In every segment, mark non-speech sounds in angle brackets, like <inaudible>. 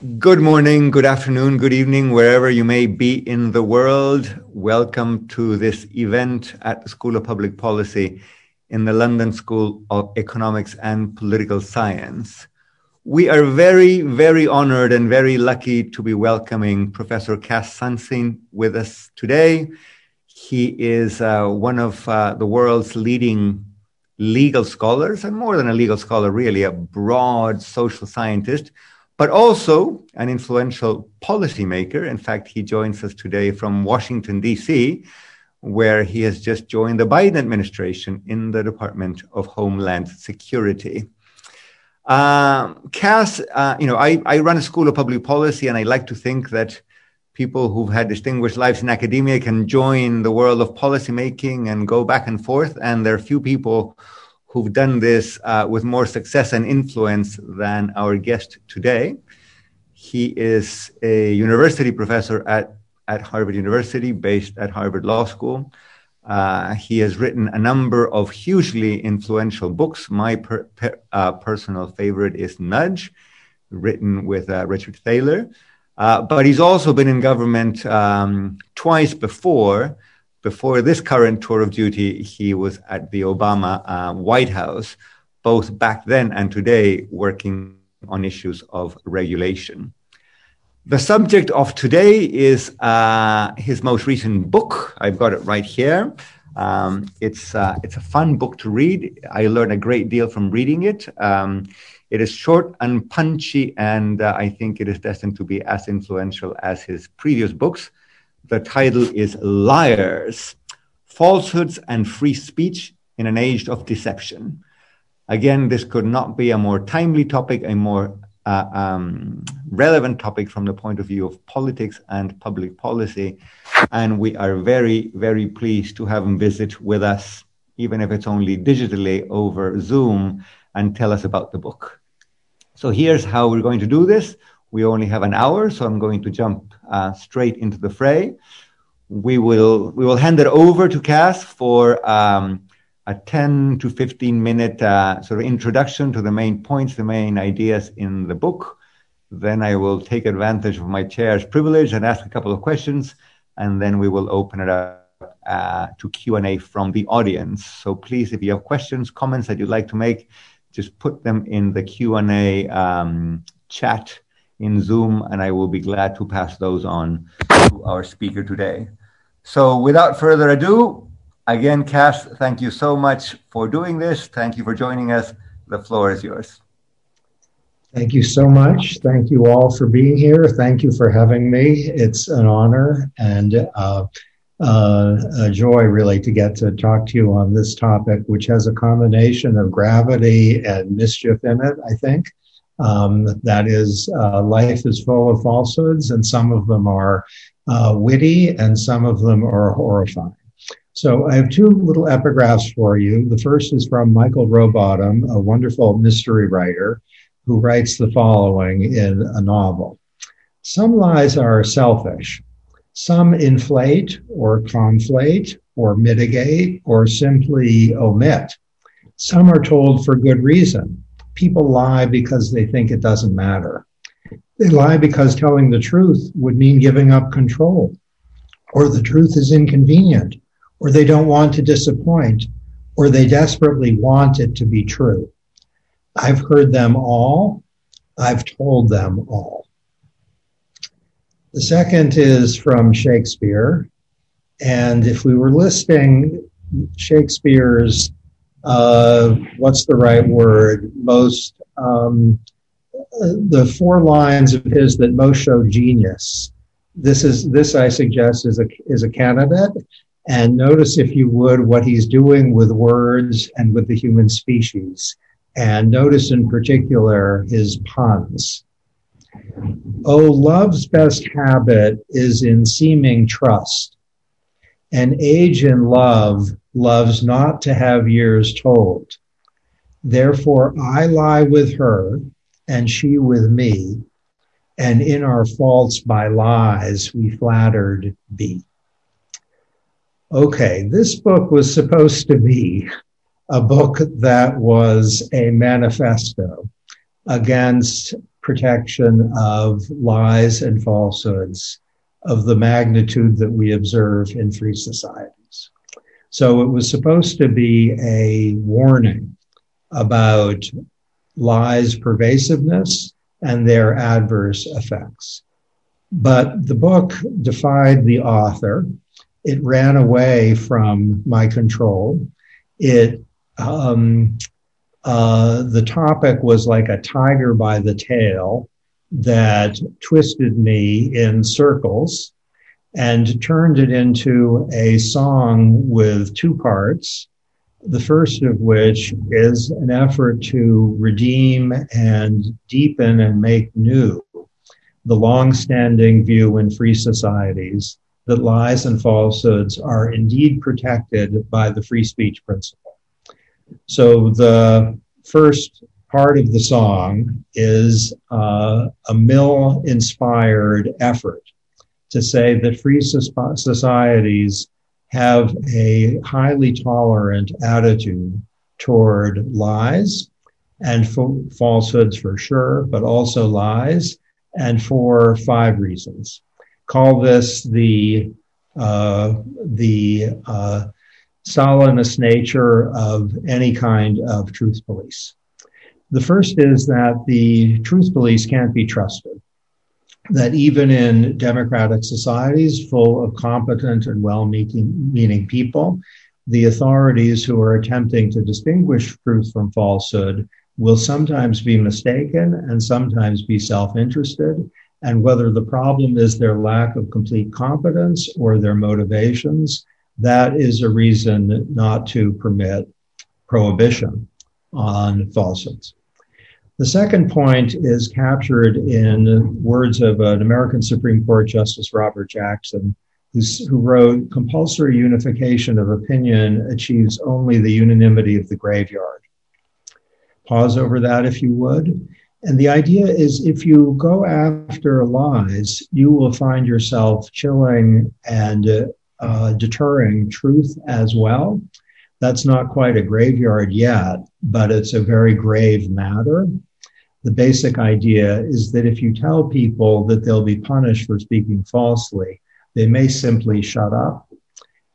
Good morning, good afternoon, good evening, wherever you may be in the world. Welcome to this event at the School of Public Policy in the London School of Economics and Political Science. We are very, very honored and very lucky to be welcoming Professor Cass Sunstein with us today. He is uh, one of uh, the world's leading legal scholars, and more than a legal scholar, really, a broad social scientist but also an influential policymaker. In fact, he joins us today from Washington, D.C., where he has just joined the Biden administration in the Department of Homeland Security. Um, Cass, uh, you know, I, I run a school of public policy, and I like to think that people who've had distinguished lives in academia can join the world of policymaking and go back and forth. And there are few people who've done this uh, with more success and influence than our guest today. He is a university professor at, at Harvard University, based at Harvard Law School. Uh, he has written a number of hugely influential books. My per, per, uh, personal favorite is Nudge, written with uh, Richard Thaler. Uh, but he's also been in government um, twice before, before this current tour of duty, he was at the Obama uh, White House, both back then and today, working on issues of regulation. The subject of today is uh, his most recent book. I've got it right here. Um, it's uh, it's a fun book to read. I learned a great deal from reading it. Um, it is short and punchy, and uh, I think it is destined to be as influential as his previous books. The title is Liars Falsehoods and Free Speech in an Age of Deception. Again, this could not be a more timely topic, a more uh, um, relevant topic from the point of view of politics and public policy. And we are very, very pleased to have him visit with us, even if it's only digitally over Zoom, and tell us about the book. So here's how we're going to do this. We only have an hour, so I'm going to jump uh, straight into the fray. We will we will hand it over to Cass for um, a 10 to 15 minute uh, sort of introduction to the main points, the main ideas in the book. Then I will take advantage of my chair's privilege and ask a couple of questions, and then we will open it up uh, to Q&A from the audience. So please, if you have questions, comments that you'd like to make, just put them in the Q&A um, chat in Zoom, and I will be glad to pass those on to our speaker today. So without further ado, again, Cass, thank you so much for doing this. Thank you for joining us. The floor is yours. Thank you so much. Thank you all for being here. Thank you for having me. It's an honor and uh, uh, a joy, really, to get to talk to you on this topic, which has a combination of gravity and mischief in it, I think. Um, that is, uh, life is full of falsehoods, and some of them are uh, witty, and some of them are horrifying. So I have two little epigraphs for you. The first is from Michael Robotham, a wonderful mystery writer, who writes the following in a novel. Some lies are selfish. Some inflate or conflate or mitigate or simply omit. Some are told for good reason people lie because they think it doesn't matter. They lie because telling the truth would mean giving up control, or the truth is inconvenient, or they don't want to disappoint, or they desperately want it to be true. I've heard them all. I've told them all. The second is from Shakespeare. And if we were listing Shakespeare's uh, what's the right word? Most um, the four lines of his that most show genius. This is this I suggest is a is a candidate. And notice, if you would, what he's doing with words and with the human species. And notice in particular his puns. Oh, love's best habit is in seeming trust. And age in love loves not to have years told. Therefore, I lie with her, and she with me, and in our faults by lies we flattered be. Okay, this book was supposed to be a book that was a manifesto against protection of lies and falsehoods of the magnitude that we observe in free societies. So it was supposed to be a warning about lies' pervasiveness and their adverse effects. But the book defied the author. It ran away from my control. It um, uh, the topic was like a tiger by the tail that twisted me in circles and turned it into a song with two parts. The first of which is an effort to redeem and deepen and make new the long-standing view in free societies that lies and falsehoods are indeed protected by the free speech principle. So the first part of the song is uh, a Mill inspired effort to say that free societies have a highly tolerant attitude toward lies and falsehoods for sure, but also lies and for five reasons. Call this the uh, the uh, nature of any kind of truth police. The first is that the truth police can't be trusted. That even in democratic societies full of competent and well meaning people, the authorities who are attempting to distinguish truth from falsehood will sometimes be mistaken and sometimes be self interested. And whether the problem is their lack of complete competence or their motivations, that is a reason not to permit prohibition on falsehoods. The second point is captured in words of an American Supreme Court Justice Robert Jackson, who wrote Compulsory unification of opinion achieves only the unanimity of the graveyard. Pause over that if you would. And the idea is if you go after lies, you will find yourself chilling and uh, deterring truth as well. That's not quite a graveyard yet, but it's a very grave matter. The basic idea is that if you tell people that they'll be punished for speaking falsely, they may simply shut up.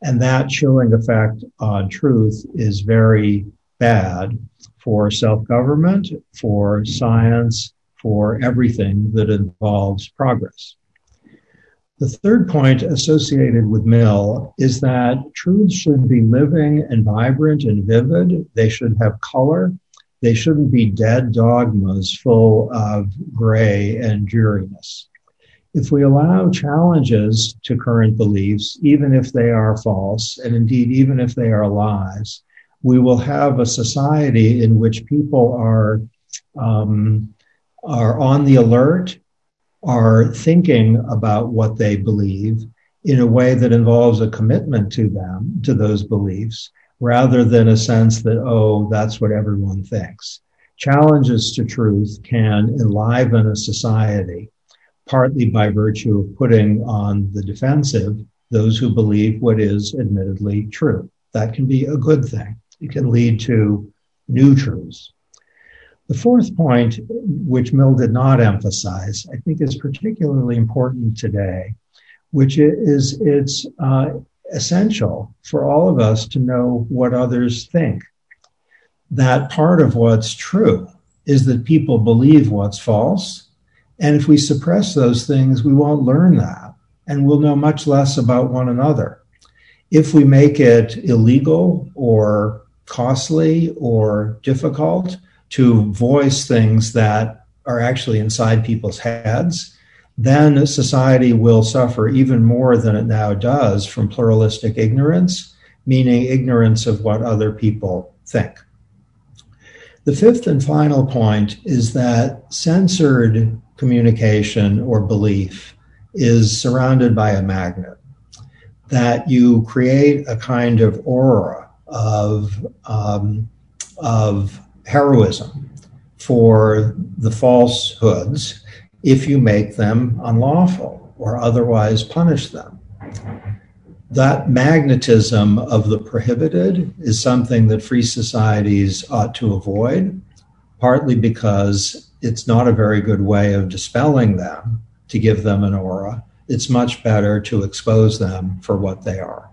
And that chilling effect on truth is very bad for self government, for science, for everything that involves progress. The third point associated with Mill is that truths should be living and vibrant and vivid. They should have color. They shouldn't be dead dogmas full of gray and dreariness. If we allow challenges to current beliefs, even if they are false, and indeed even if they are lies, we will have a society in which people are um, are on the alert are thinking about what they believe in a way that involves a commitment to them, to those beliefs, rather than a sense that, oh, that's what everyone thinks. Challenges to truth can enliven a society, partly by virtue of putting on the defensive those who believe what is admittedly true. That can be a good thing. It can lead to new truths. The fourth point, which Mill did not emphasize, I think is particularly important today, which is it's uh, essential for all of us to know what others think. That part of what's true is that people believe what's false. And if we suppress those things, we won't learn that and we'll know much less about one another. If we make it illegal or costly or difficult, to voice things that are actually inside people's heads, then society will suffer even more than it now does from pluralistic ignorance, meaning ignorance of what other people think. The fifth and final point is that censored communication or belief is surrounded by a magnet, that you create a kind of aura of, um, of heroism for the falsehoods if you make them unlawful or otherwise punish them. That magnetism of the prohibited is something that free societies ought to avoid, partly because it's not a very good way of dispelling them to give them an aura. It's much better to expose them for what they are.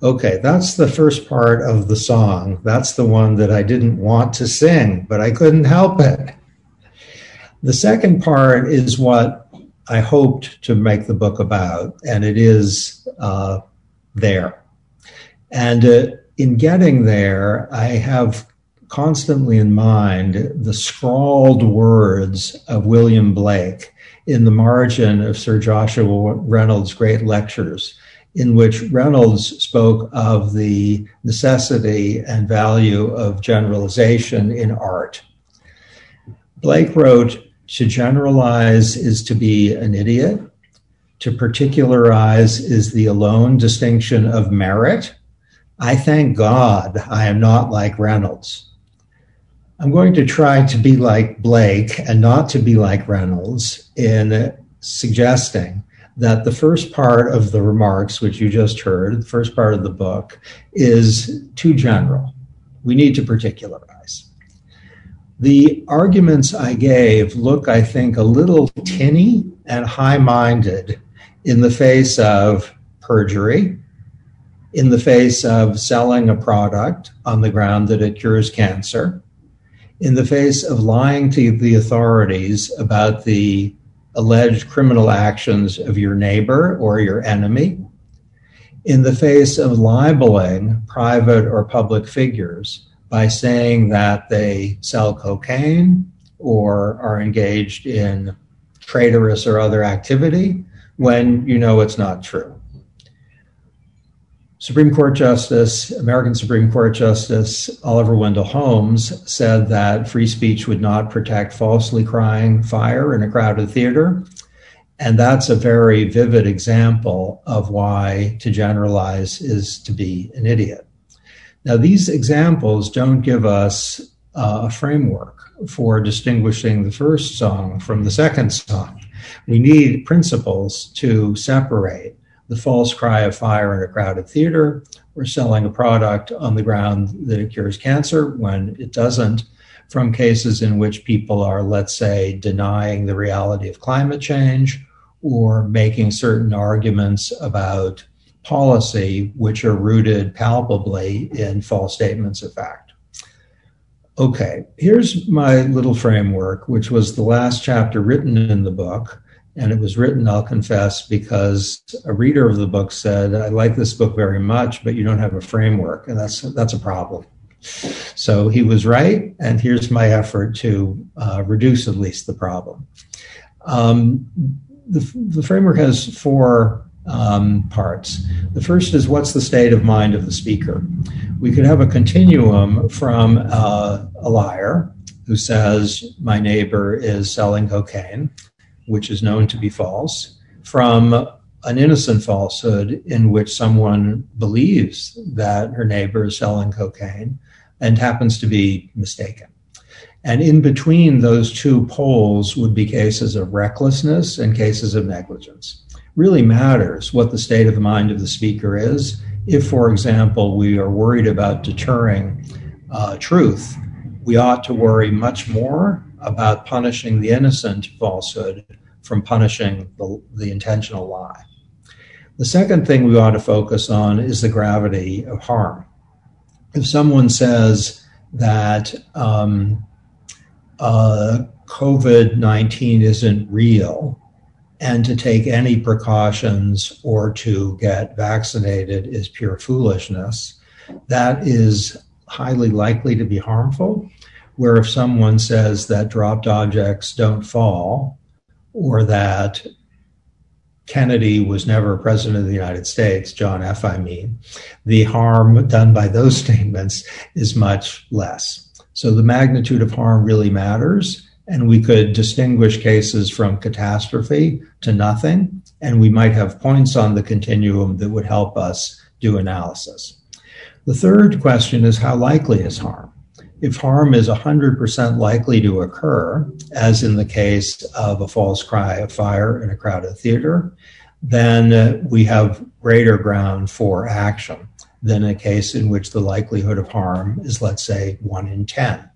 Okay, that's the first part of the song. That's the one that I didn't want to sing, but I couldn't help it. The second part is what I hoped to make the book about, and it is uh, there. And uh, in getting there, I have constantly in mind the scrawled words of William Blake in the margin of Sir Joshua Reynolds' great lectures in which Reynolds spoke of the necessity and value of generalization in art. Blake wrote, To generalize is to be an idiot. To particularize is the alone distinction of merit. I thank God I am not like Reynolds. I'm going to try to be like Blake and not to be like Reynolds in suggesting that the first part of the remarks, which you just heard, the first part of the book, is too general. We need to particularize. The arguments I gave look, I think, a little tinny and high minded in the face of perjury, in the face of selling a product on the ground that it cures cancer, in the face of lying to the authorities about the alleged criminal actions of your neighbor or your enemy, in the face of libeling private or public figures by saying that they sell cocaine or are engaged in traitorous or other activity when you know it's not true. Supreme Court Justice, American Supreme Court Justice Oliver Wendell Holmes said that free speech would not protect falsely crying fire in a crowded theater. And that's a very vivid example of why to generalize is to be an idiot. Now, these examples don't give us uh, a framework for distinguishing the first song from the second song. We need principles to separate the false cry of fire in a crowded theater or selling a product on the ground that it cures cancer when it doesn't, from cases in which people are, let's say, denying the reality of climate change or making certain arguments about policy which are rooted palpably in false statements of fact. Okay, here's my little framework, which was the last chapter written in the book and it was written, I'll confess, because a reader of the book said, I like this book very much, but you don't have a framework. And that's, that's a problem. So he was right. And here's my effort to uh, reduce at least the problem. Um, the, the, framework has four um, parts. The first is what's the state of mind of the speaker? We could have a continuum from uh, a liar who says, My neighbor is selling cocaine which is known to be false, from an innocent falsehood in which someone believes that her neighbor is selling cocaine and happens to be mistaken. And in between those two poles would be cases of recklessness and cases of negligence. Really matters what the state of the mind of the speaker is. If, for example, we are worried about deterring uh, truth, we ought to worry much more about punishing the innocent falsehood from punishing the, the intentional lie. The second thing we ought to focus on is the gravity of harm. If someone says that um, uh, COVID 19 isn't real, and to take any precautions or to get vaccinated is pure foolishness, that is highly likely to be harmful where if someone says that dropped objects don't fall, or that Kennedy was never president of the United States, John F., I mean, the harm done by those <laughs> statements is much less. So the magnitude of harm really matters. And we could distinguish cases from catastrophe to nothing. And we might have points on the continuum that would help us do analysis. The third question is how likely is harm? if harm is 100% likely to occur, as in the case of a false cry of fire in a crowded theater, then we have greater ground for action than a case in which the likelihood of harm is, let's say, 1 in 10.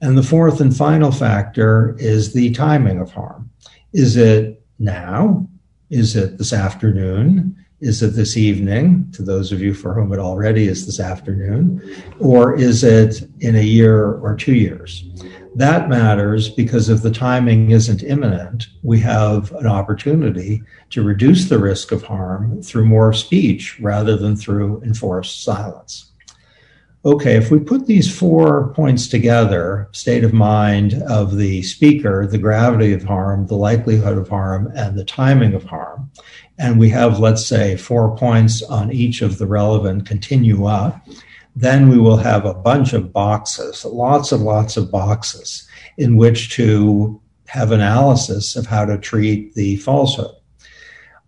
And the fourth and final factor is the timing of harm. Is it now? Is it this afternoon? Is it this evening, to those of you for whom it already is this afternoon? Or is it in a year or two years? That matters because if the timing isn't imminent, we have an opportunity to reduce the risk of harm through more speech rather than through enforced silence. Okay, if we put these four points together state of mind of the speaker, the gravity of harm, the likelihood of harm, and the timing of harm, and we have, let's say, four points on each of the relevant continua, then we will have a bunch of boxes, lots and lots of boxes in which to have analysis of how to treat the falsehood.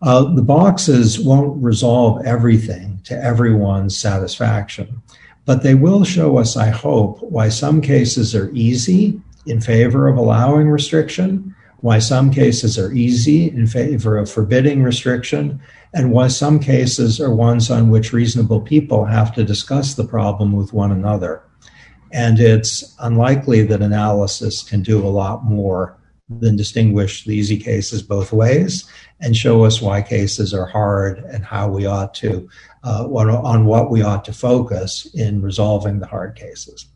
Uh, the boxes won't resolve everything to everyone's satisfaction but they will show us, I hope, why some cases are easy in favor of allowing restriction, why some cases are easy in favor of forbidding restriction, and why some cases are ones on which reasonable people have to discuss the problem with one another. And it's unlikely that analysis can do a lot more than distinguish the easy cases both ways and show us why cases are hard and how we ought to uh, on what we ought to focus in resolving the hard cases.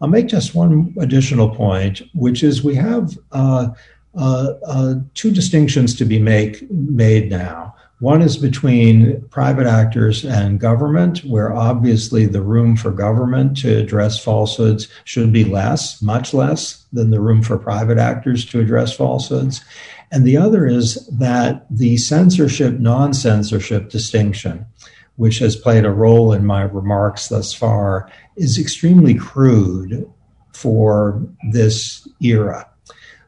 I'll make just one additional point, which is we have uh, uh, uh, two distinctions to be make, made now. One is between private actors and government, where obviously the room for government to address falsehoods should be less, much less than the room for private actors to address falsehoods. And the other is that the censorship non censorship distinction, which has played a role in my remarks thus far, is extremely crude for this era.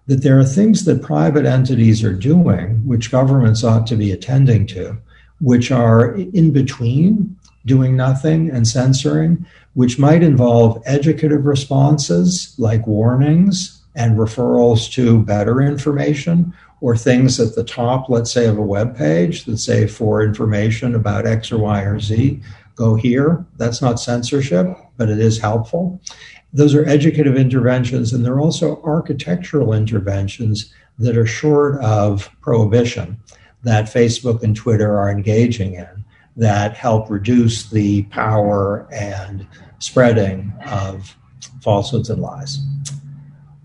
That there are things that private entities are doing, which governments ought to be attending to, which are in between doing nothing and censoring, which might involve educative responses like warnings and referrals to better information, or things at the top, let's say, of a web page that say for information about X or Y or Z, go here. That's not censorship, but it is helpful. Those are educative interventions, and they're also architectural interventions that are short of prohibition that Facebook and Twitter are engaging in that help reduce the power and spreading of falsehoods and lies.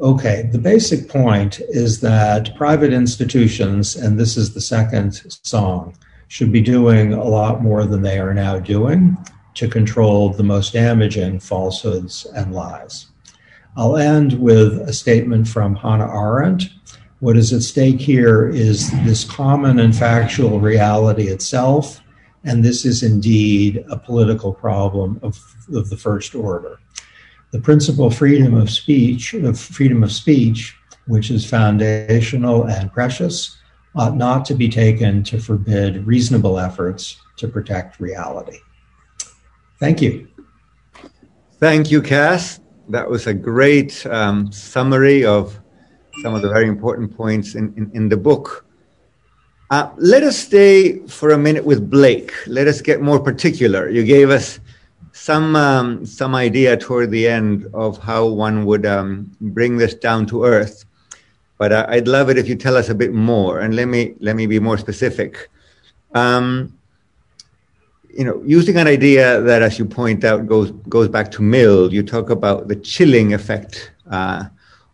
Okay, the basic point is that private institutions, and this is the second song, should be doing a lot more than they are now doing to control the most damaging falsehoods and lies. I'll end with a statement from Hannah Arendt. What is at stake here is this common and factual reality itself, and this is indeed a political problem of, of the first order. The principle freedom of speech, of freedom of speech, which is foundational and precious, ought not to be taken to forbid reasonable efforts to protect reality. Thank you. Thank you, Cass. That was a great um, summary of some of the very important points in, in, in the book. Uh, let us stay for a minute with Blake. Let us get more particular. You gave us some um, some idea toward the end of how one would um, bring this down to earth, but I'd love it if you tell us a bit more. And let me let me be more specific. Um, you know, using an idea that, as you point out, goes goes back to Mill. You talk about the chilling effect uh,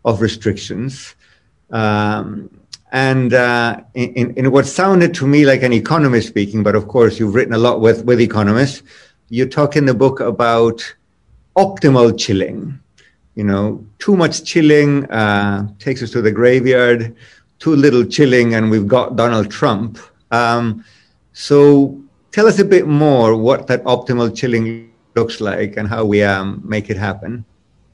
of restrictions, um, and uh, in, in what sounded to me like an economist speaking, but of course you've written a lot with with economists. You talk in the book about optimal chilling. You know, too much chilling uh, takes us to the graveyard. Too little chilling, and we've got Donald Trump. Um, so tell us a bit more what that optimal chilling looks like and how we um, make it happen.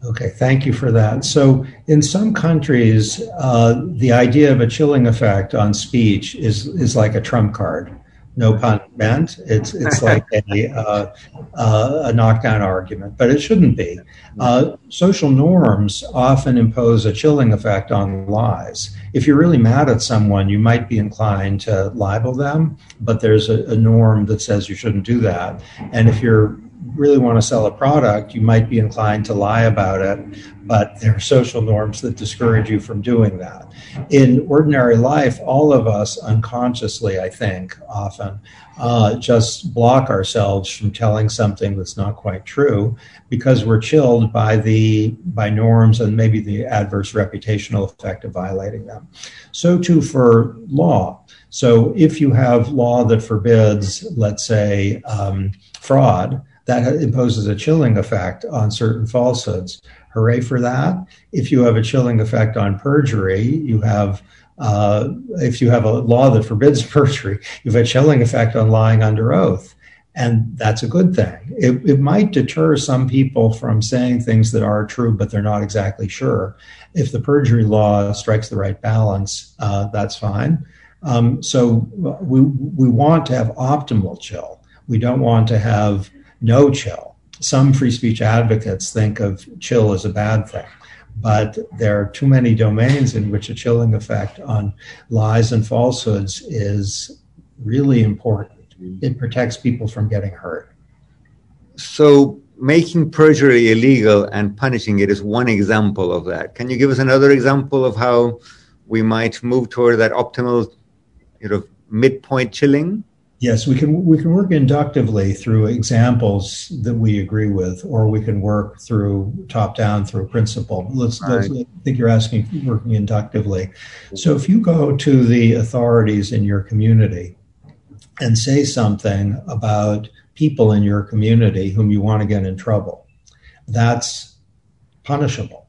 Okay, thank you for that. So, in some countries, uh, the idea of a chilling effect on speech is is like a trump card no pun meant. It's it's like <laughs> a uh, uh, a knockdown argument, but it shouldn't be. Uh, social norms often impose a chilling effect on lies. If you're really mad at someone, you might be inclined to libel them, but there's a, a norm that says you shouldn't do that. And if you're really want to sell a product, you might be inclined to lie about it, but there are social norms that discourage you from doing that. In ordinary life, all of us unconsciously, I think, often uh, just block ourselves from telling something that's not quite true because we're chilled by the by norms and maybe the adverse reputational effect of violating them. So too for law. So if you have law that forbids, let's say, um, fraud, that imposes a chilling effect on certain falsehoods. Hooray for that. If you have a chilling effect on perjury, you have uh, if you have a law that forbids <laughs> perjury, you have a chilling effect on lying under oath. And that's a good thing. It, it might deter some people from saying things that are true, but they're not exactly sure. If the perjury law strikes the right balance, uh, that's fine. Um, so we, we want to have optimal chill. We don't want to have no chill. Some free speech advocates think of chill as a bad thing, but there are too many domains in which a chilling effect on lies and falsehoods is really important. It protects people from getting hurt. So, making perjury illegal and punishing it is one example of that. Can you give us another example of how we might move toward that optimal you know midpoint chilling? Yes, we can we can work inductively through examples that we agree with, or we can work through top down through principle. Let's, right. let's, I think you're asking working inductively. So if you go to the authorities in your community and say something about people in your community whom you want to get in trouble, that's punishable.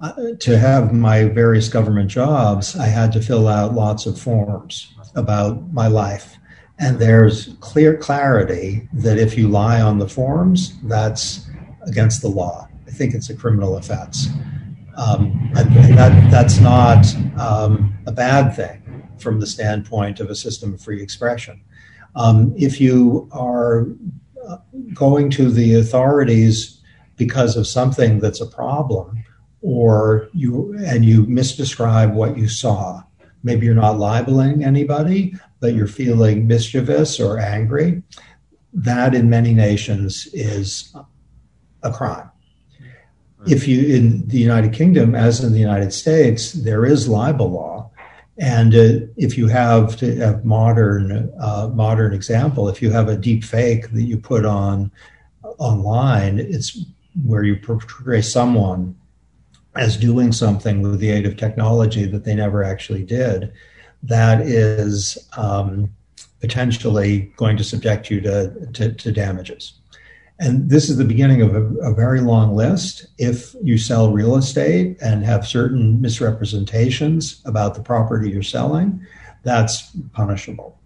Uh, to have my various government jobs, I had to fill out lots of forms about my life. And there's clear clarity that if you lie on the forms, that's against the law. I think it's a criminal offense. Um, that, that's not um, a bad thing from the standpoint of a system of free expression. Um, if you are uh, going to the authorities because of something that's a problem, or you and you misdescribe what you saw, maybe you're not libeling anybody, but you're feeling mischievous or angry, that in many nations is a crime. If you, in the United Kingdom, as in the United States, there is libel law. And uh, if you have to have modern, uh, modern example, if you have a deep fake that you put on online, it's where you portray someone as doing something with the aid of technology that they never actually did, that is um, potentially going to subject you to, to, to, damages. And this is the beginning of a, a, very long list. If you sell real estate and have certain misrepresentations about the property you're selling, that's punishable.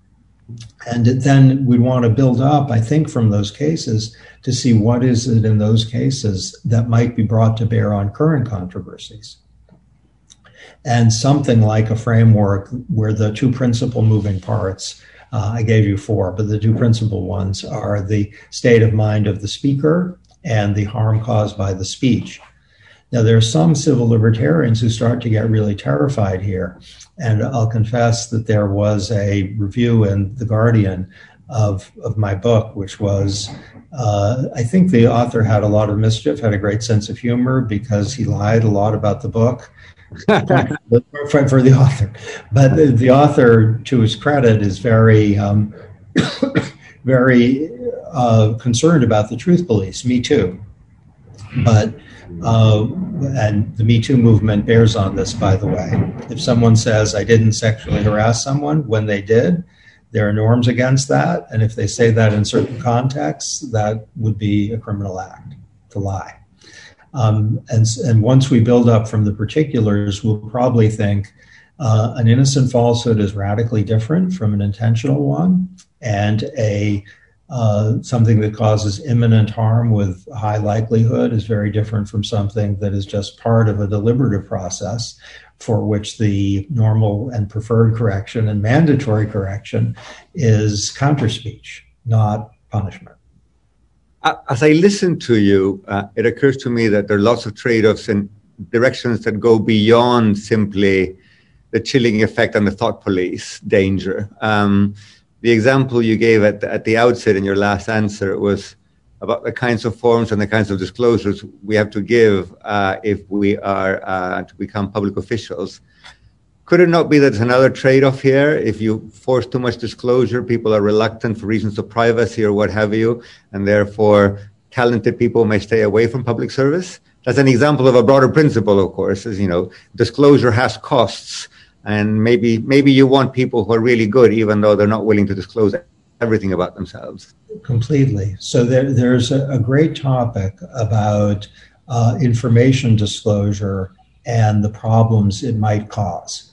And then we want to build up, I think, from those cases to see what is it in those cases that might be brought to bear on current controversies. And something like a framework where the two principal moving parts, uh, I gave you four, but the two principal ones are the state of mind of the speaker and the harm caused by the speech. Now, there are some civil libertarians who start to get really terrified here. And I'll confess that there was a review in The Guardian of, of my book, which was, uh, I think the author had a lot of mischief, had a great sense of humor because he lied a lot about the book. <laughs> for, for, the author. But the, the, author, to his credit, is very, um, <coughs> very uh, concerned about the truth police. Me too. But uh, and the Me Too movement bears on this, by the way. If someone says, I didn't sexually harass someone when they did, there are norms against that. And if they say that in certain contexts, that would be a criminal act to lie. Um, and, and once we build up from the particulars, we'll probably think uh, an innocent falsehood is radically different from an intentional one, and a uh, something that causes imminent harm with high likelihood is very different from something that is just part of a deliberative process for which the normal and preferred correction and mandatory correction is counter speech, not punishment. As I listen to you, uh, it occurs to me that there are lots of trade offs and directions that go beyond simply the chilling effect on the thought police danger. Um, the example you gave at the, at the outset in your last answer was about the kinds of forms and the kinds of disclosures we have to give uh, if we are uh, to become public officials. Could it not be that there's another trade off here? If you force too much disclosure, people are reluctant for reasons of privacy or what have you, and therefore talented people may stay away from public service? That's an example of a broader principle, of course, is, you know, disclosure has costs. And maybe, maybe you want people who are really good, even though they're not willing to disclose everything about themselves. Completely. So there, there's a, a, great topic about uh, information disclosure and the problems it might cause.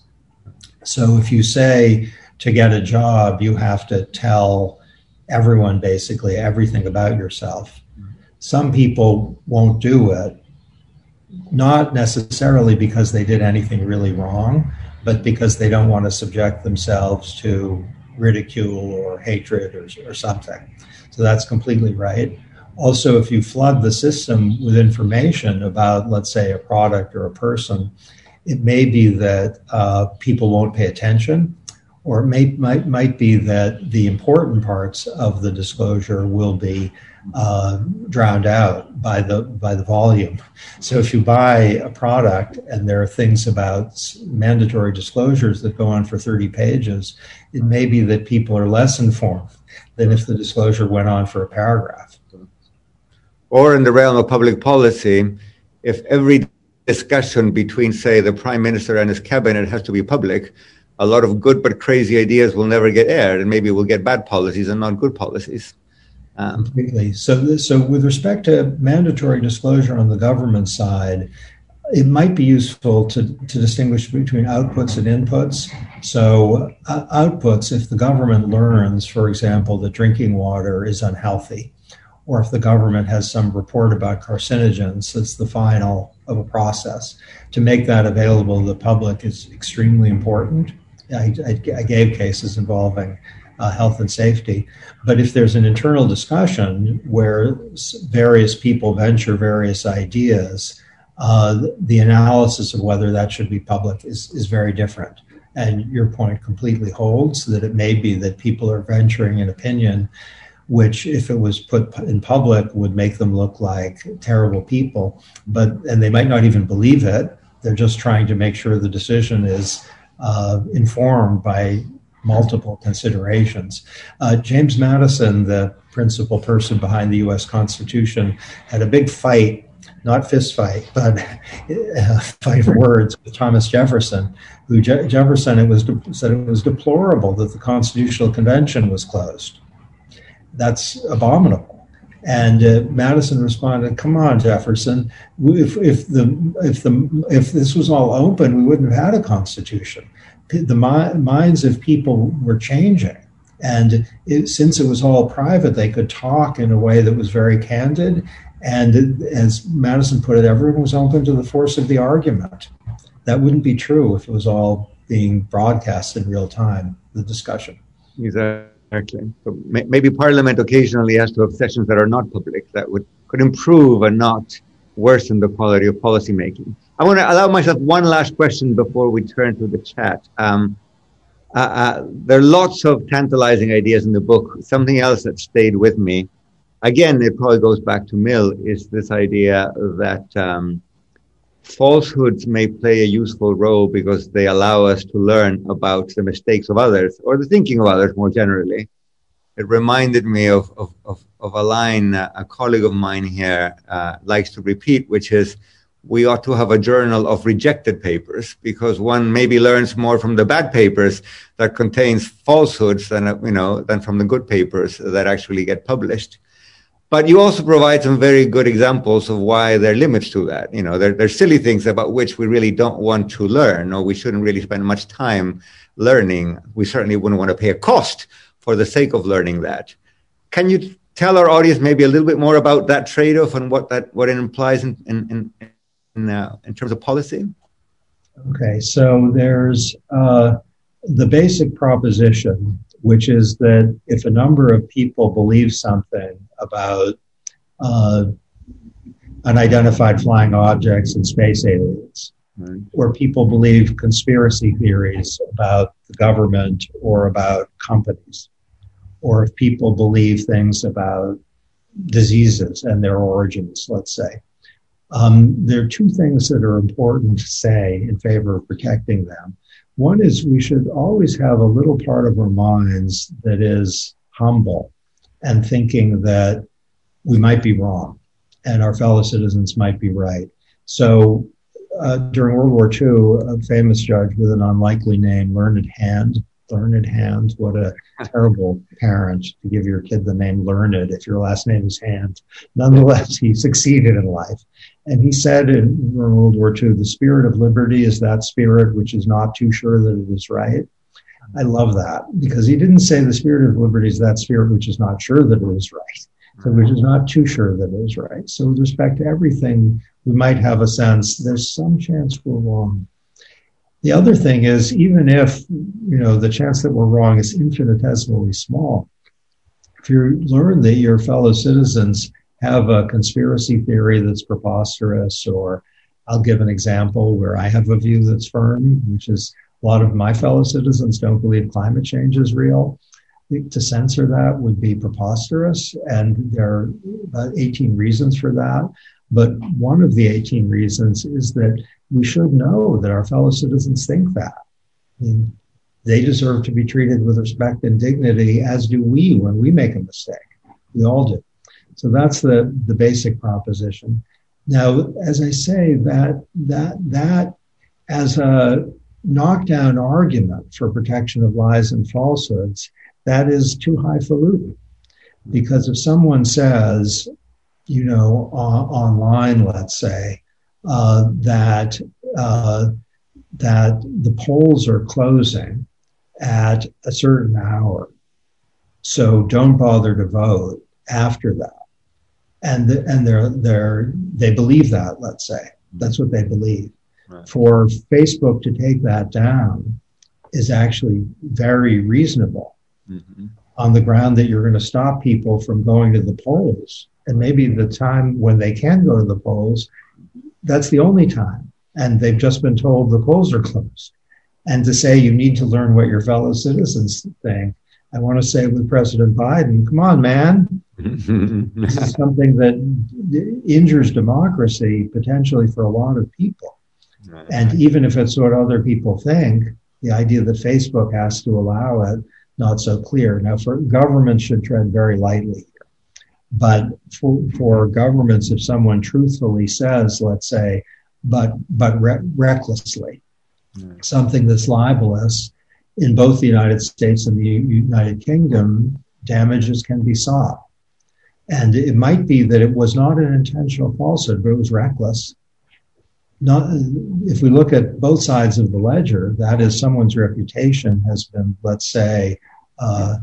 So if you say to get a job, you have to tell everyone basically everything about yourself. Some people won't do it, not necessarily because they did anything really wrong, but because they don't want to subject themselves to ridicule or hatred or, or something. So that's completely right. Also, if you flood the system with information about, let's say, a product or a person, it may be that uh, people won't pay attention, or it may, might, might be that the important parts of the disclosure will be uh, drowned out by the by the volume. So if you buy a product and there are things about mandatory disclosures that go on for 30 pages, it may be that people are less informed than if the disclosure went on for a paragraph. Or in the realm of public policy, if every discussion between, say, the prime minister and his cabinet has to be public, a lot of good but crazy ideas will never get aired, and maybe we'll get bad policies and not good policies. Um, Completely. So, so with respect to mandatory disclosure on the government side, it might be useful to, to distinguish between outputs and inputs. So, uh, outputs, if the government learns, for example, that drinking water is unhealthy, or if the government has some report about carcinogens that's the final of a process, to make that available to the public is extremely important. I, I, I gave cases involving uh, health and safety. But if there's an internal discussion where various people venture various ideas, uh, the analysis of whether that should be public is, is very different. And your point completely holds that it may be that people are venturing an opinion which if it was put in public would make them look like terrible people but and they might not even believe it they're just trying to make sure the decision is uh, informed by multiple considerations. Uh, James Madison, the principal person behind the U.S. Constitution, had a big fight, not fist fight, but uh, of words with Thomas Jefferson, who Je- Jefferson it was de- said it was deplorable that the Constitutional Convention was closed. That's abominable. And uh, Madison responded, "Come on, Jefferson. If, if the if the if this was all open, we wouldn't have had a constitution the minds of people were changing. And it, since it was all private, they could talk in a way that was very candid. And as Madison put it, everyone was open to the force of the argument. That wouldn't be true if it was all being broadcast in real time, the discussion. Exactly. So maybe Parliament occasionally has to have sessions that are not public that would could improve and not worsen the quality of policymaking. I want to allow myself one last question before we turn to the chat. Um, uh, uh, there are lots of tantalizing ideas in the book. Something else that stayed with me, again, it probably goes back to Mill, is this idea that um, falsehoods may play a useful role because they allow us to learn about the mistakes of others or the thinking of others more generally. It reminded me of, of, of, of a line a colleague of mine here uh, likes to repeat, which is, we ought to have a journal of rejected papers because one maybe learns more from the bad papers that contains falsehoods than you know than from the good papers that actually get published but you also provide some very good examples of why there are limits to that. You know there, are silly things about which we really don't want to learn or we shouldn't really spend much time learning. We certainly wouldn't want to pay a cost for the sake of learning that. Can you tell our audience maybe a little bit more about that trade-off and what that what it implies in, in, in in, uh, in terms of policy? Okay, so there's uh, the basic proposition, which is that if a number of people believe something about uh, unidentified flying objects and space aliens, right. or people believe conspiracy theories about the government or about companies, or if people believe things about diseases and their origins, let's say. Um, there are two things that are important to say in favor of protecting them. One is we should always have a little part of our minds that is humble and thinking that we might be wrong and our fellow citizens might be right. So uh, during World War II, a famous judge with an unlikely name, Learned Hand, Learned Hand, what a <laughs> terrible parent to give your kid the name Learned if your last name is Hand. Nonetheless, he succeeded in life. And he said in World War II, the spirit of liberty is that spirit which is not too sure that it is right. I love that because he didn't say the spirit of liberty is that spirit which is not sure that it is right, so mm-hmm. which is not too sure that it is right. So with respect to everything, we might have a sense there's some chance we're wrong. The other thing is, even if you know the chance that we're wrong is infinitesimally small, if you learn that your fellow citizens have a conspiracy theory that's preposterous, or I'll give an example where I have a view that's firm, which is a lot of my fellow citizens don't believe climate change is real. To censor that would be preposterous, and there are about 18 reasons for that. But one of the 18 reasons is that we should know that our fellow citizens think that. I mean, they deserve to be treated with respect and dignity, as do we when we make a mistake. We all do. So that's the, the basic proposition. Now, as I say, that that that as a knockdown argument for protection of lies and falsehoods, that is too highfalutin. Because if someone says, you know, online, let's say, uh, that uh, that the polls are closing at a certain hour, so don't bother to vote after that and the, and they're they're they believe that. Let's say that's what they believe. Right. For Facebook to take that down is actually very reasonable mm-hmm. on the ground that you're going to stop people from going to the polls. And maybe the time when they can go to the polls, that's the only time. And they've just been told the polls are closed. And to say you need to learn what your fellow citizens think, I want to say with President Biden, come on, man, this is <laughs> something that injures democracy potentially for a lot of people. Right. And even if it's what other people think, the idea that Facebook has to allow it, not so clear. Now, for governments should tread very lightly here. But for, for governments, if someone truthfully says, let's say, but but re- recklessly, right. something that's libelous in both the United States and the United Kingdom, damages can be sought. And it might be that it was not an intentional falsehood, but it was reckless. Not, if we look at both sides of the ledger, that is, someone's reputation has been, let's say, uh,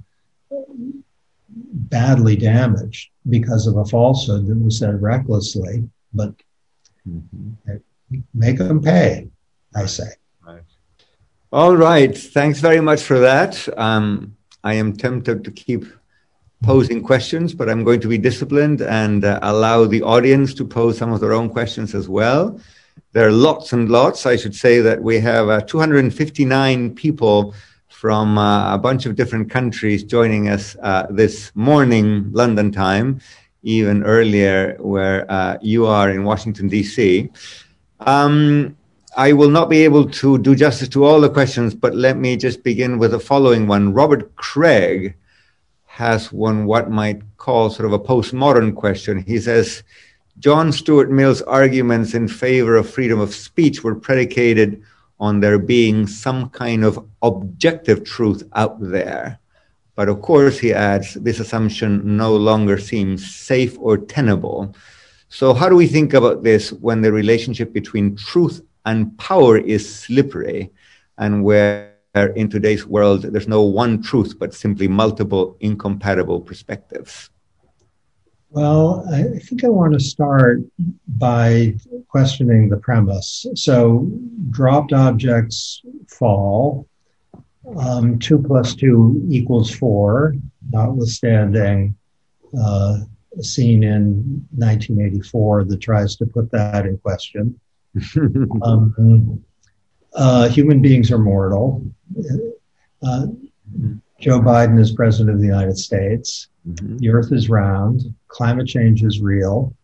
badly damaged because of a falsehood that was said recklessly, but mm-hmm. make them pay, I say. Right. All right. Thanks very much for that. Um, I am tempted to keep posing questions, but I'm going to be disciplined and uh, allow the audience to pose some of their own questions as well. There are lots and lots. I should say that we have uh, 259 people from uh, a bunch of different countries joining us uh, this morning, London time, even earlier where uh, you are in Washington, D.C. Um, I will not be able to do justice to all the questions, but let me just begin with the following one. Robert Craig has one what might call sort of a postmodern question. He says, John Stuart Mill's arguments in favor of freedom of speech were predicated on there being some kind of objective truth out there. But of course, he adds, this assumption no longer seems safe or tenable. So, how do we think about this when the relationship between truth and power is slippery and where in today's world, there's no one truth, but simply multiple incompatible perspectives? Well, I think I want to start by questioning the premise. So, dropped objects fall. Um, two plus two equals four, notwithstanding uh, a scene in 1984 that tries to put that in question. <laughs> um, uh, human beings are mortal. Uh, Joe Biden is president of the United States. Mm-hmm. The Earth is round. Climate change is real.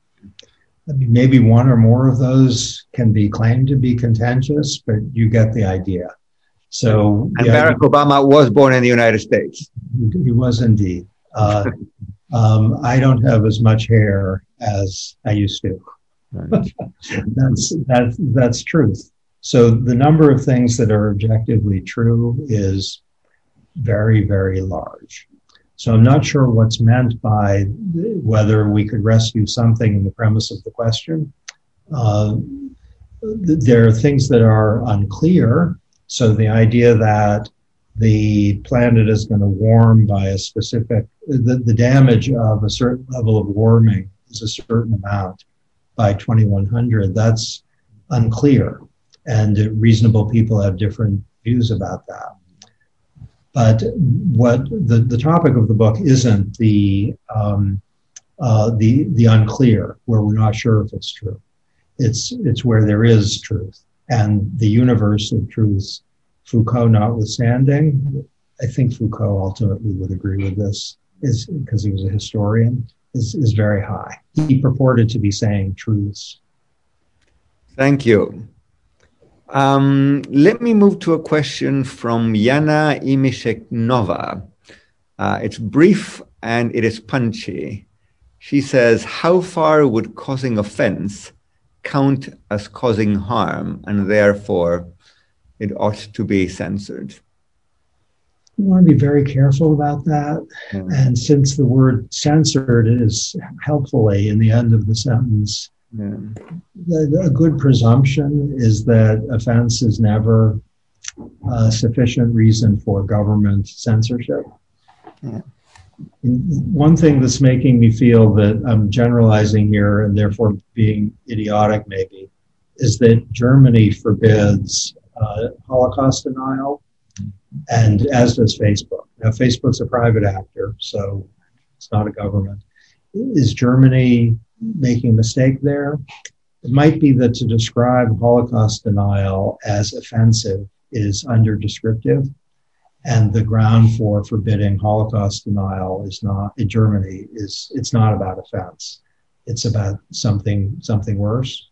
I mean, maybe one or more of those can be claimed to be contentious, but you get the idea. So, and Barack Obama was born in the United States. He was indeed. Uh, um, I don't have as much hair as I used to. <laughs> that's that's that's truth. So the number of things that are objectively true is very very large. So I'm not sure what's meant by whether we could rescue something in the premise of the question. Uh, there are things that are unclear. So the idea that the planet is going to warm by a specific, the, the damage of a certain level of warming is a certain amount by 2100, that's unclear. And reasonable people have different views about that. But what the, the topic of the book isn't the, um, uh, the, the unclear, where we're not sure if it's true. It's, it's where there is truth. And the universe of truths, Foucault notwithstanding, I think Foucault ultimately would agree with this, is because he was a historian is, is very high. He purported to be saying truths. Thank you. Um, let me move to a question from Yana Imisheknova. Uh, it's brief and it is punchy. She says, How far would causing offense count as causing harm, and therefore it ought to be censored? you want to be very careful about that. And since the word censored is helpfully in the end of the sentence, the, a good presumption is that offense is never a sufficient reason for government censorship. Mm. One thing that's making me feel that I'm generalizing here and therefore being idiotic, maybe, is that Germany forbids uh, Holocaust denial and as does Facebook. Now, Facebook's a private actor, so it's not a government. Is Germany making a mistake there? It might be that to describe Holocaust denial as offensive is under descriptive, and the ground for forbidding Holocaust denial is not in Germany is it's not about offense. It's about something something worse.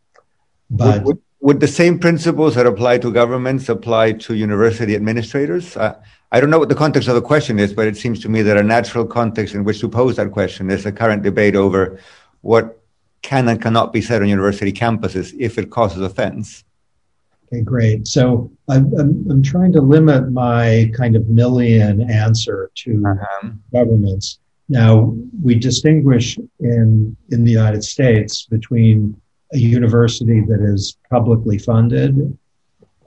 But would, would the same principles that apply to governments apply to university administrators? Uh, I don't know what the context of the question is, but it seems to me that a natural context in which to pose that question is the current debate over what can and cannot be said on university campuses if it causes offense. Okay, great. So I'm, I'm, I'm trying to limit my kind of million answer to uh-huh. governments. Now, we distinguish in, in the United States between a university that is publicly funded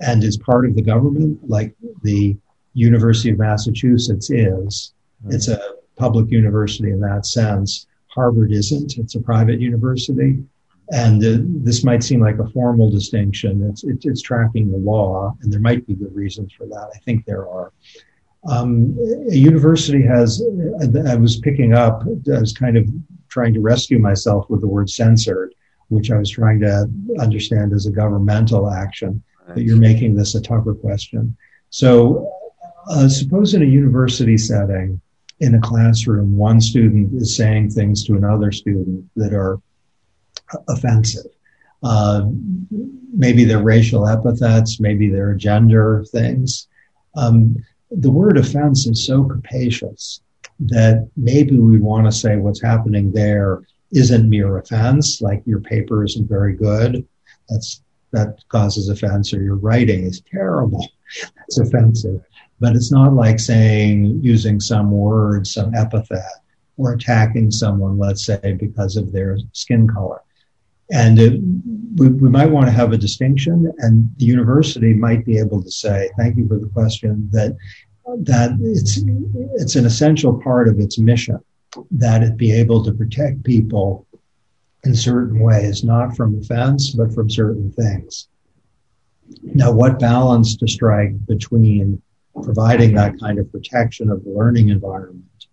and is part of the government, like the University of Massachusetts is. It's a public university in that sense. Harvard isn't. It's a private university. And uh, this might seem like a formal distinction. It's, it, it's tracking the law, and there might be good reasons for that. I think there are. Um, a university has, I was picking up, I was kind of trying to rescue myself with the word censored which I was trying to understand as a governmental action. But you're making this a tougher question. So, uh, suppose in a university setting, in a classroom, one student is saying things to another student that are offensive. Uh, maybe they're racial epithets, maybe they're gender things. Um, the word offense is so capacious that maybe we want to say what's happening there isn't mere offense, like your paper isn't very good. That's that causes offense, or your writing is terrible. That's offensive. But it's not like saying using some word, some epithet, or attacking someone, let's say, because of their skin color. And it, we, we might want to have a distinction, and the university might be able to say, "Thank you for the question." That that it's it's an essential part of its mission that it be able to protect people in certain ways, not from offense, but from certain things. Now, what balance to strike between providing that kind of protection of the learning environment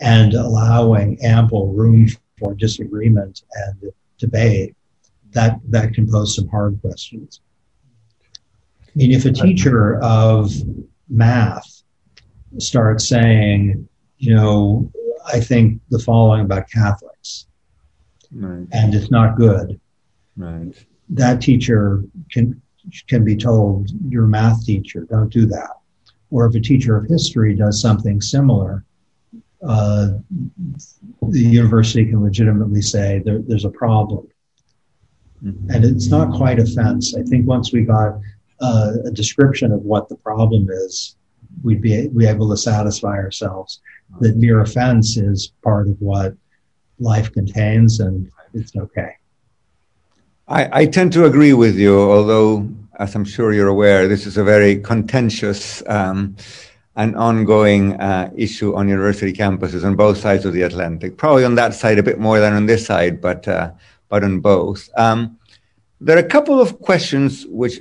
and allowing ample room for disagreement and debate, that, that can pose some hard questions. I mean, if a teacher of math starts saying, you know, I think the following about Catholics, right. and it's not good. Right. That teacher can can be told, "You're a math teacher, don't do that." Or if a teacher of history does something similar, uh, the university can legitimately say there, there's a problem. Mm-hmm. And it's not quite offense. I think once we got uh, a description of what the problem is, we'd be, be able to satisfy ourselves that mere offense is part of what life contains and it's okay. I, I tend to agree with you, although, as I'm sure you're aware, this is a very contentious um, and ongoing uh, issue on university campuses on both sides of the Atlantic. Probably on that side a bit more than on this side, but uh, but on both. Um, there are a couple of questions which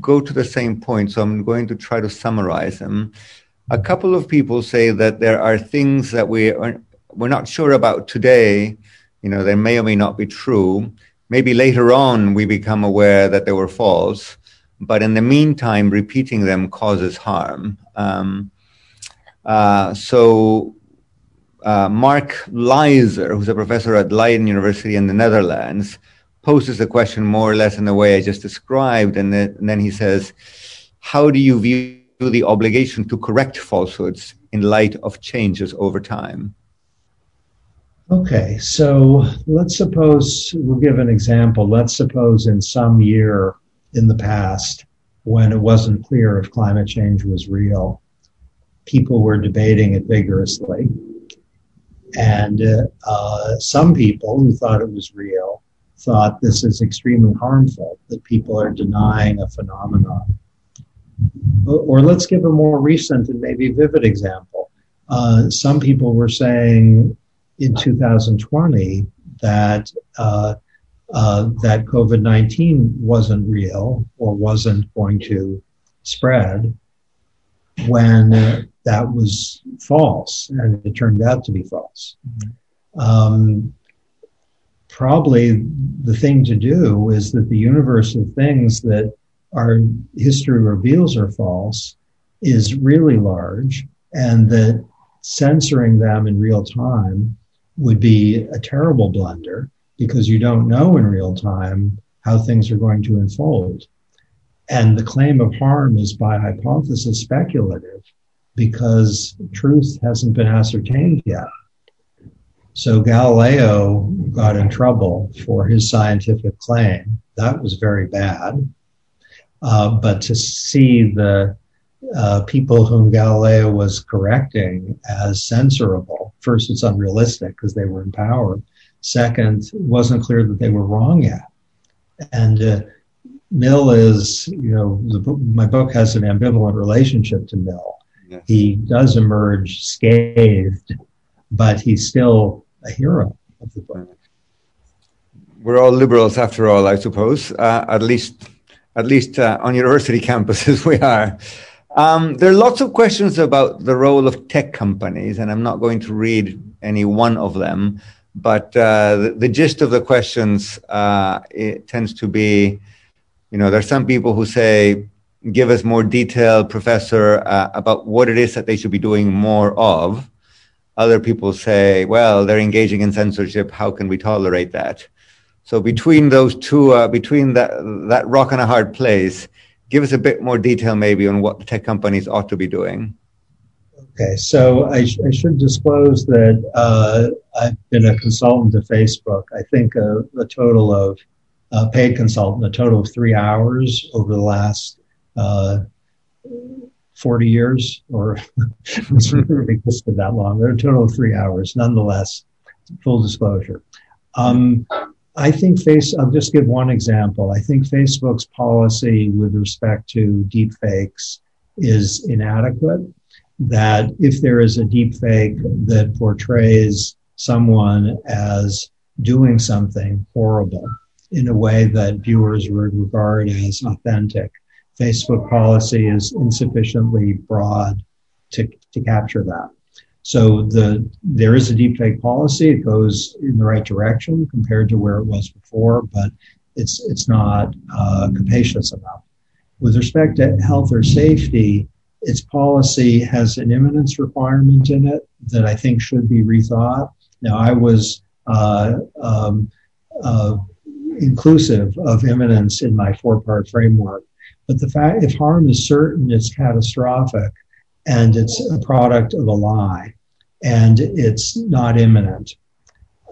go to the same point, so I'm going to try to summarize them. A couple of people say that there are things that we are we're not sure about today. You know, they may or may not be true. Maybe later on we become aware that they were false, but in the meantime, repeating them causes harm. Um, uh, so uh, Mark Leiser, who's a professor at Leiden University in the Netherlands, poses the question more or less in the way I just described. And, and then he says, How do you view the obligation to correct falsehoods in light of changes over time? Okay, so let's suppose we'll give an example. Let's suppose in some year in the past, when it wasn't clear if climate change was real, people were debating it vigorously. And uh, some people who thought it was real thought this is extremely harmful, that people are denying a phenomenon. Or let's give a more recent and maybe vivid example. Uh, some people were saying in 2020 that uh, uh, that COVID 19 wasn't real or wasn't going to spread when that was false, and it turned out to be false. Mm-hmm. Um, probably the thing to do is that the universe of things that our history reveals are false is really large, and that censoring them in real time would be a terrible blunder because you don't know in real time how things are going to unfold. And the claim of harm is by hypothesis speculative because truth hasn't been ascertained yet. So Galileo got in trouble for his scientific claim. That was very bad. Uh, but to see the uh, people whom Galileo was correcting as censorable, first, it's unrealistic because they were in power. Second, it wasn't clear that they were wrong yet. And uh, Mill is, you know, book, my book has an ambivalent relationship to Mill. Yes. He does emerge scathed, but he's still a hero of the book. We're all liberals, after all, I suppose. Uh, at least, at least uh, on university campuses, <laughs> we are. Um, there are lots of questions about the role of tech companies, and I'm not going to read any one of them, but uh, the, the, gist of the questions uh, it tends to be, you know, there are some people who say, "Give us more detail, Professor, uh, about what it is that they should be doing more of." Other people say, well, they're engaging in censorship. How can we tolerate that? So between those two, uh, between that, that rock and a hard place, give us a bit more detail maybe on what the tech companies ought to be doing. Okay, so I, sh- I should disclose that uh, I've been a consultant to Facebook. I think a, a total of a paid consultant, a total of three hours over the last uh, 40 years, or <laughs> it's really existed that long. They're a total of three hours, nonetheless, full disclosure. Um, I think face, I'll just give one example. I think Facebook's policy with respect to deepfakes is inadequate. That if there is a deepfake that portrays someone as doing something horrible in a way that viewers would regard as authentic, Facebook policy is insufficiently broad to, to capture that. So the there is a deepfake policy. It goes in the right direction compared to where it was before, but it's it's not uh, capacious enough. With respect to health or safety, its policy has an imminence requirement in it that I think should be rethought. Now, I was uh, um, uh, inclusive of imminence in my four part framework. But the fact, if harm is certain, it's catastrophic, and it's a product of a lie, and it's not imminent,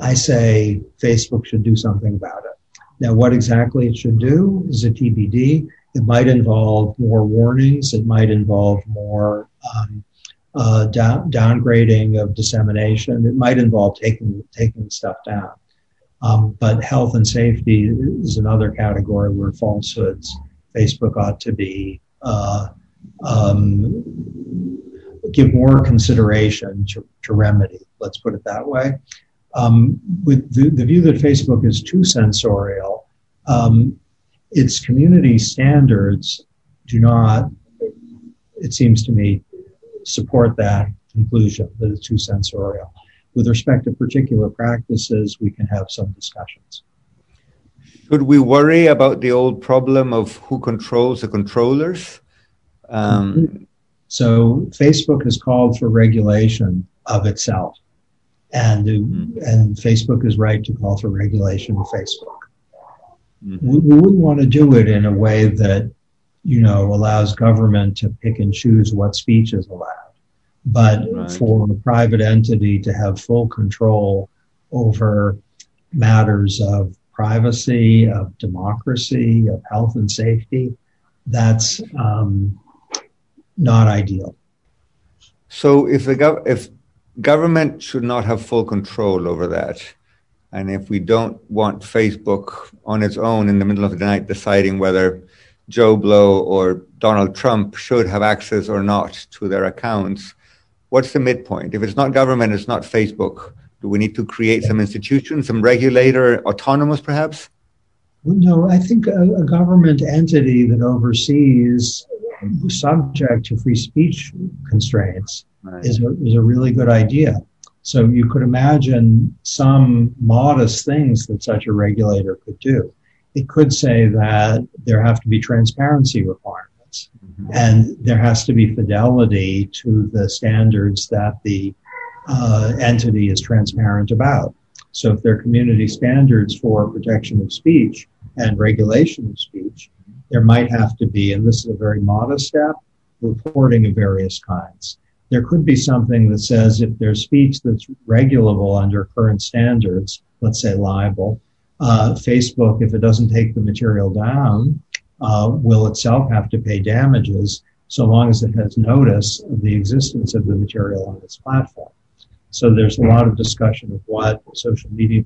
I say Facebook should do something about it. Now, what exactly it should do is a TBD. It might involve more warnings. It might involve more um, uh, down, downgrading of dissemination. It might involve taking taking stuff down. Um, but health and safety is another category where falsehoods Facebook ought to be uh, um, give more consideration to, to, remedy. Let's put it that way. Um, with the, the, view that Facebook is too censorial, um, its community standards do not, it seems to me, support that conclusion that it's too censorial. With respect to particular practices, we can have some discussions. Should we worry about the old problem of who controls the controllers? Um, so Facebook has called for regulation of itself, and mm-hmm. and Facebook is right to call for regulation of Facebook. Mm-hmm. We, we wouldn't want to do it in a way that you know allows government to pick and choose what speech is allowed but right. for a private entity to have full control over matters of privacy, of democracy, of health and safety, that's um, not ideal. So, if the gov- if government should not have full control over that, and if we don't want Facebook on its own in the middle of the night deciding whether Joe Blow or Donald Trump should have access or not to their accounts, what's the midpoint? If it's not government, it's not Facebook. Do we need to create some institution, some regulator, autonomous perhaps? Well, no, I think a, a government entity that oversees subject to free speech constraints right. is, a, is a really good idea. So you could imagine some modest things that such a regulator could do. It could say that there have to be transparency requirements Mm-hmm. And there has to be fidelity to the standards that the uh, entity is transparent about. So if there are community standards for protection of speech and regulation of speech, there might have to be, and this is a very modest step, reporting of various kinds. There could be something that says if there's speech that's regulable under current standards, let's say libel, uh, Facebook, if it doesn't take the material down, uh, will itself have to pay damages so long as it has notice of the existence of the material on its platform. So there's a lot of discussion of what social media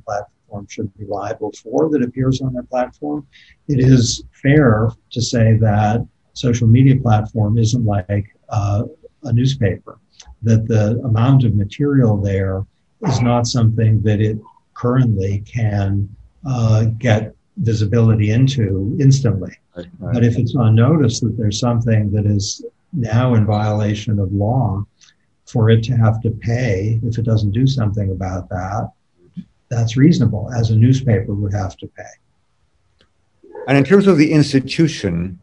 platform should be liable for that appears on their platform. It is fair to say that social media platform isn't like uh, a newspaper, that the amount of material there is not something that it currently can uh, get visibility into instantly. Right, right. But if it's on notice that there's something that is now in violation of law, for it to have to pay if it doesn't do something about that, that's reasonable, as a newspaper would have to pay. And in terms of the institution,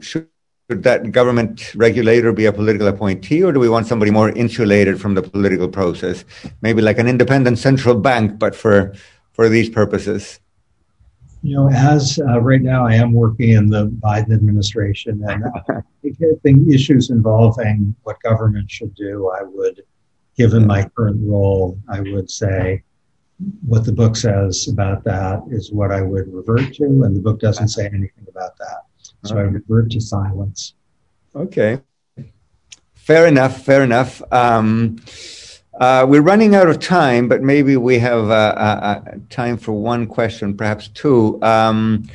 should that government regulator be a political appointee, or do we want somebody more insulated from the political process? Maybe like an independent central bank, but for for these purposes. You know, as uh, right now I am working in the Biden administration, and I issues involving what government should do, I would, given my current role, I would say what the book says about that is what I would revert to, and the book doesn't say anything about that. So. I revert to silence. Okay. Fair enough. Fair enough. Um, uh, we're running out of time, but maybe we have uh, uh, uh, time for one question, perhaps two. Um,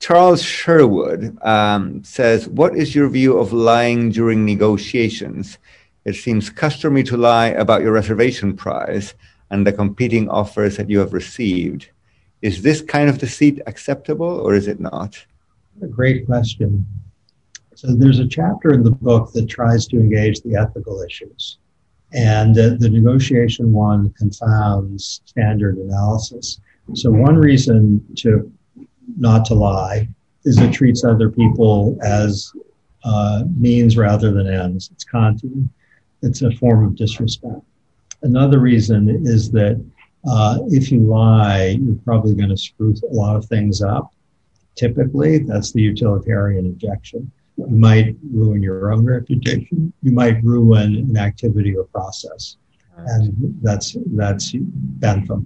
Charles Sherwood um, says, What is your view of lying during negotiations? It seems customary to lie about your reservation price and the competing offers that you have received. Is this kind of deceit acceptable or is it not? A great question. So, there's a chapter in the book that tries to engage the ethical issues. And uh, the negotiation one confounds standard analysis. So one reason to not to lie is it treats other people as uh, means rather than ends. It's Kantian. It's a form of disrespect. Another reason is that uh, if you lie, you're probably going to screw a lot of things up. Typically, that's the utilitarian objection. You might ruin your own reputation. You might ruin an activity or process. And that's that's Bentham.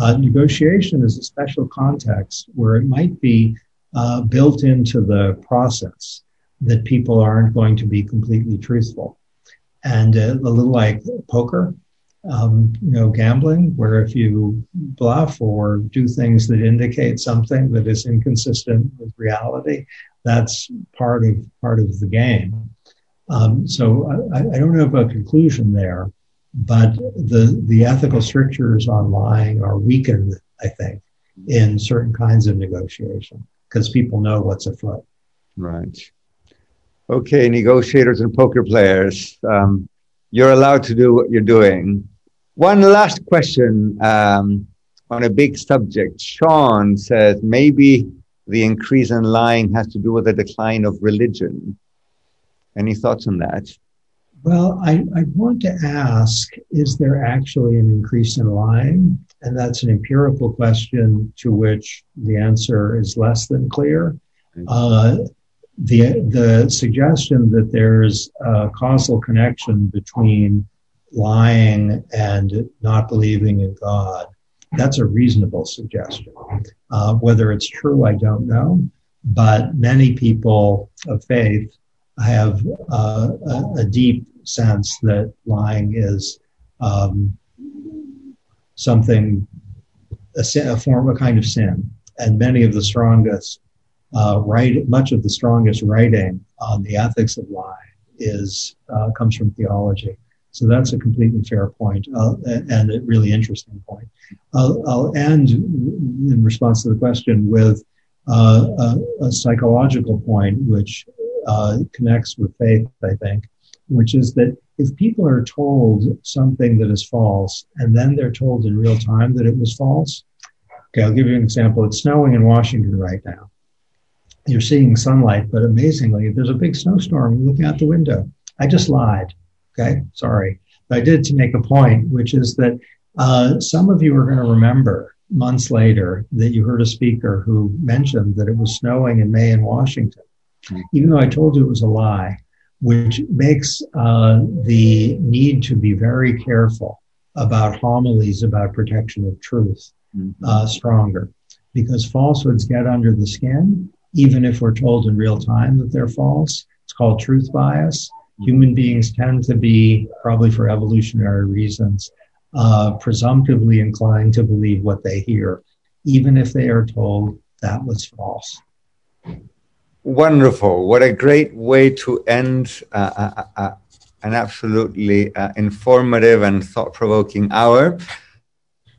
Uh, negotiation is a special context where it might be uh, built into the process that people aren't going to be completely truthful, and uh, a little like poker, um, you know, gambling, where if you bluff or do things that indicate something that is inconsistent with reality, that's part of part of the game. Um, so I, I, don't have a conclusion there, but the the ethical strictures on lying are weakened, I think, in certain kinds of negotiation because people know what's afoot. Right. Okay, negotiators and poker players, um, you're allowed to do what you're doing. One last question um, on a big subject. Sean says maybe the increase in lying has to do with the decline of religion. Any thoughts on that? Well, I, I want to ask is there actually an increase in lying? And that's an empirical question to which the answer is less than clear. Uh, the, the suggestion that there's a causal connection between lying and not believing in God. That's a reasonable suggestion. Uh, whether it's true, I don't know. But many people of faith have uh, a, a, deep sense that lying is um, something, a, sin, a, form, a kind of sin. And many of the strongest, uh, write, much of the strongest writing on the ethics of lying is uh, comes from theology. So that's a completely fair point uh, and a really interesting point. I'll, I'll, end in response to the question with uh, a, a, psychological point, which uh, connects with faith, I think, which is that if people are told something that is false and then they're told in real time that it was false, okay, I'll give you an example. It's snowing in Washington right now. You're seeing sunlight, but amazingly, there's a big snowstorm looking out the window. I just lied. Okay, sorry. But I did to make a point, which is that uh, some of you are going to remember months later that you heard a speaker who mentioned that it was snowing in May in Washington, even though I told you it was a lie, which makes uh, the need to be very careful about homilies about protection of truth mm-hmm. uh, stronger because falsehoods get under the skin, even if we're told in real time that they're false. It's called truth bias human beings tend to be, probably for evolutionary reasons, uh, presumptively inclined to believe what they hear, even if they are told that was false. Wonderful. What a great way to end uh, uh, uh, uh an absolutely uh, informative and thought provoking hour.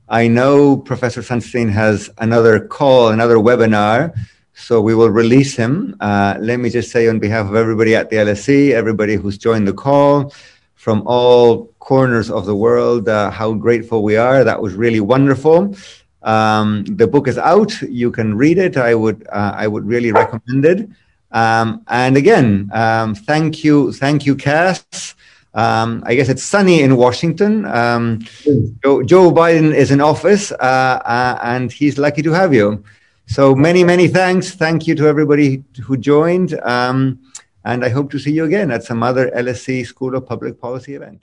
I know Professor Sunstein has another call, another webinar. So we will release him. Uh, let me just say on behalf of everybody at the LSE, everybody who's joined the call from all corners of the world, uh, how grateful we are. That was really wonderful. Um, the book is out. You can read it. I would, uh, I would really recommend it. Um, and again, um, thank you, thank you, Cass. Um, I guess it's sunny in Washington. Um, Joe, Joe, Biden is in office, uh, uh, and he's lucky to have you. So many, many thanks. Thank you to everybody who joined. Um, and I hope to see you again at some other LSE School of Public Policy event.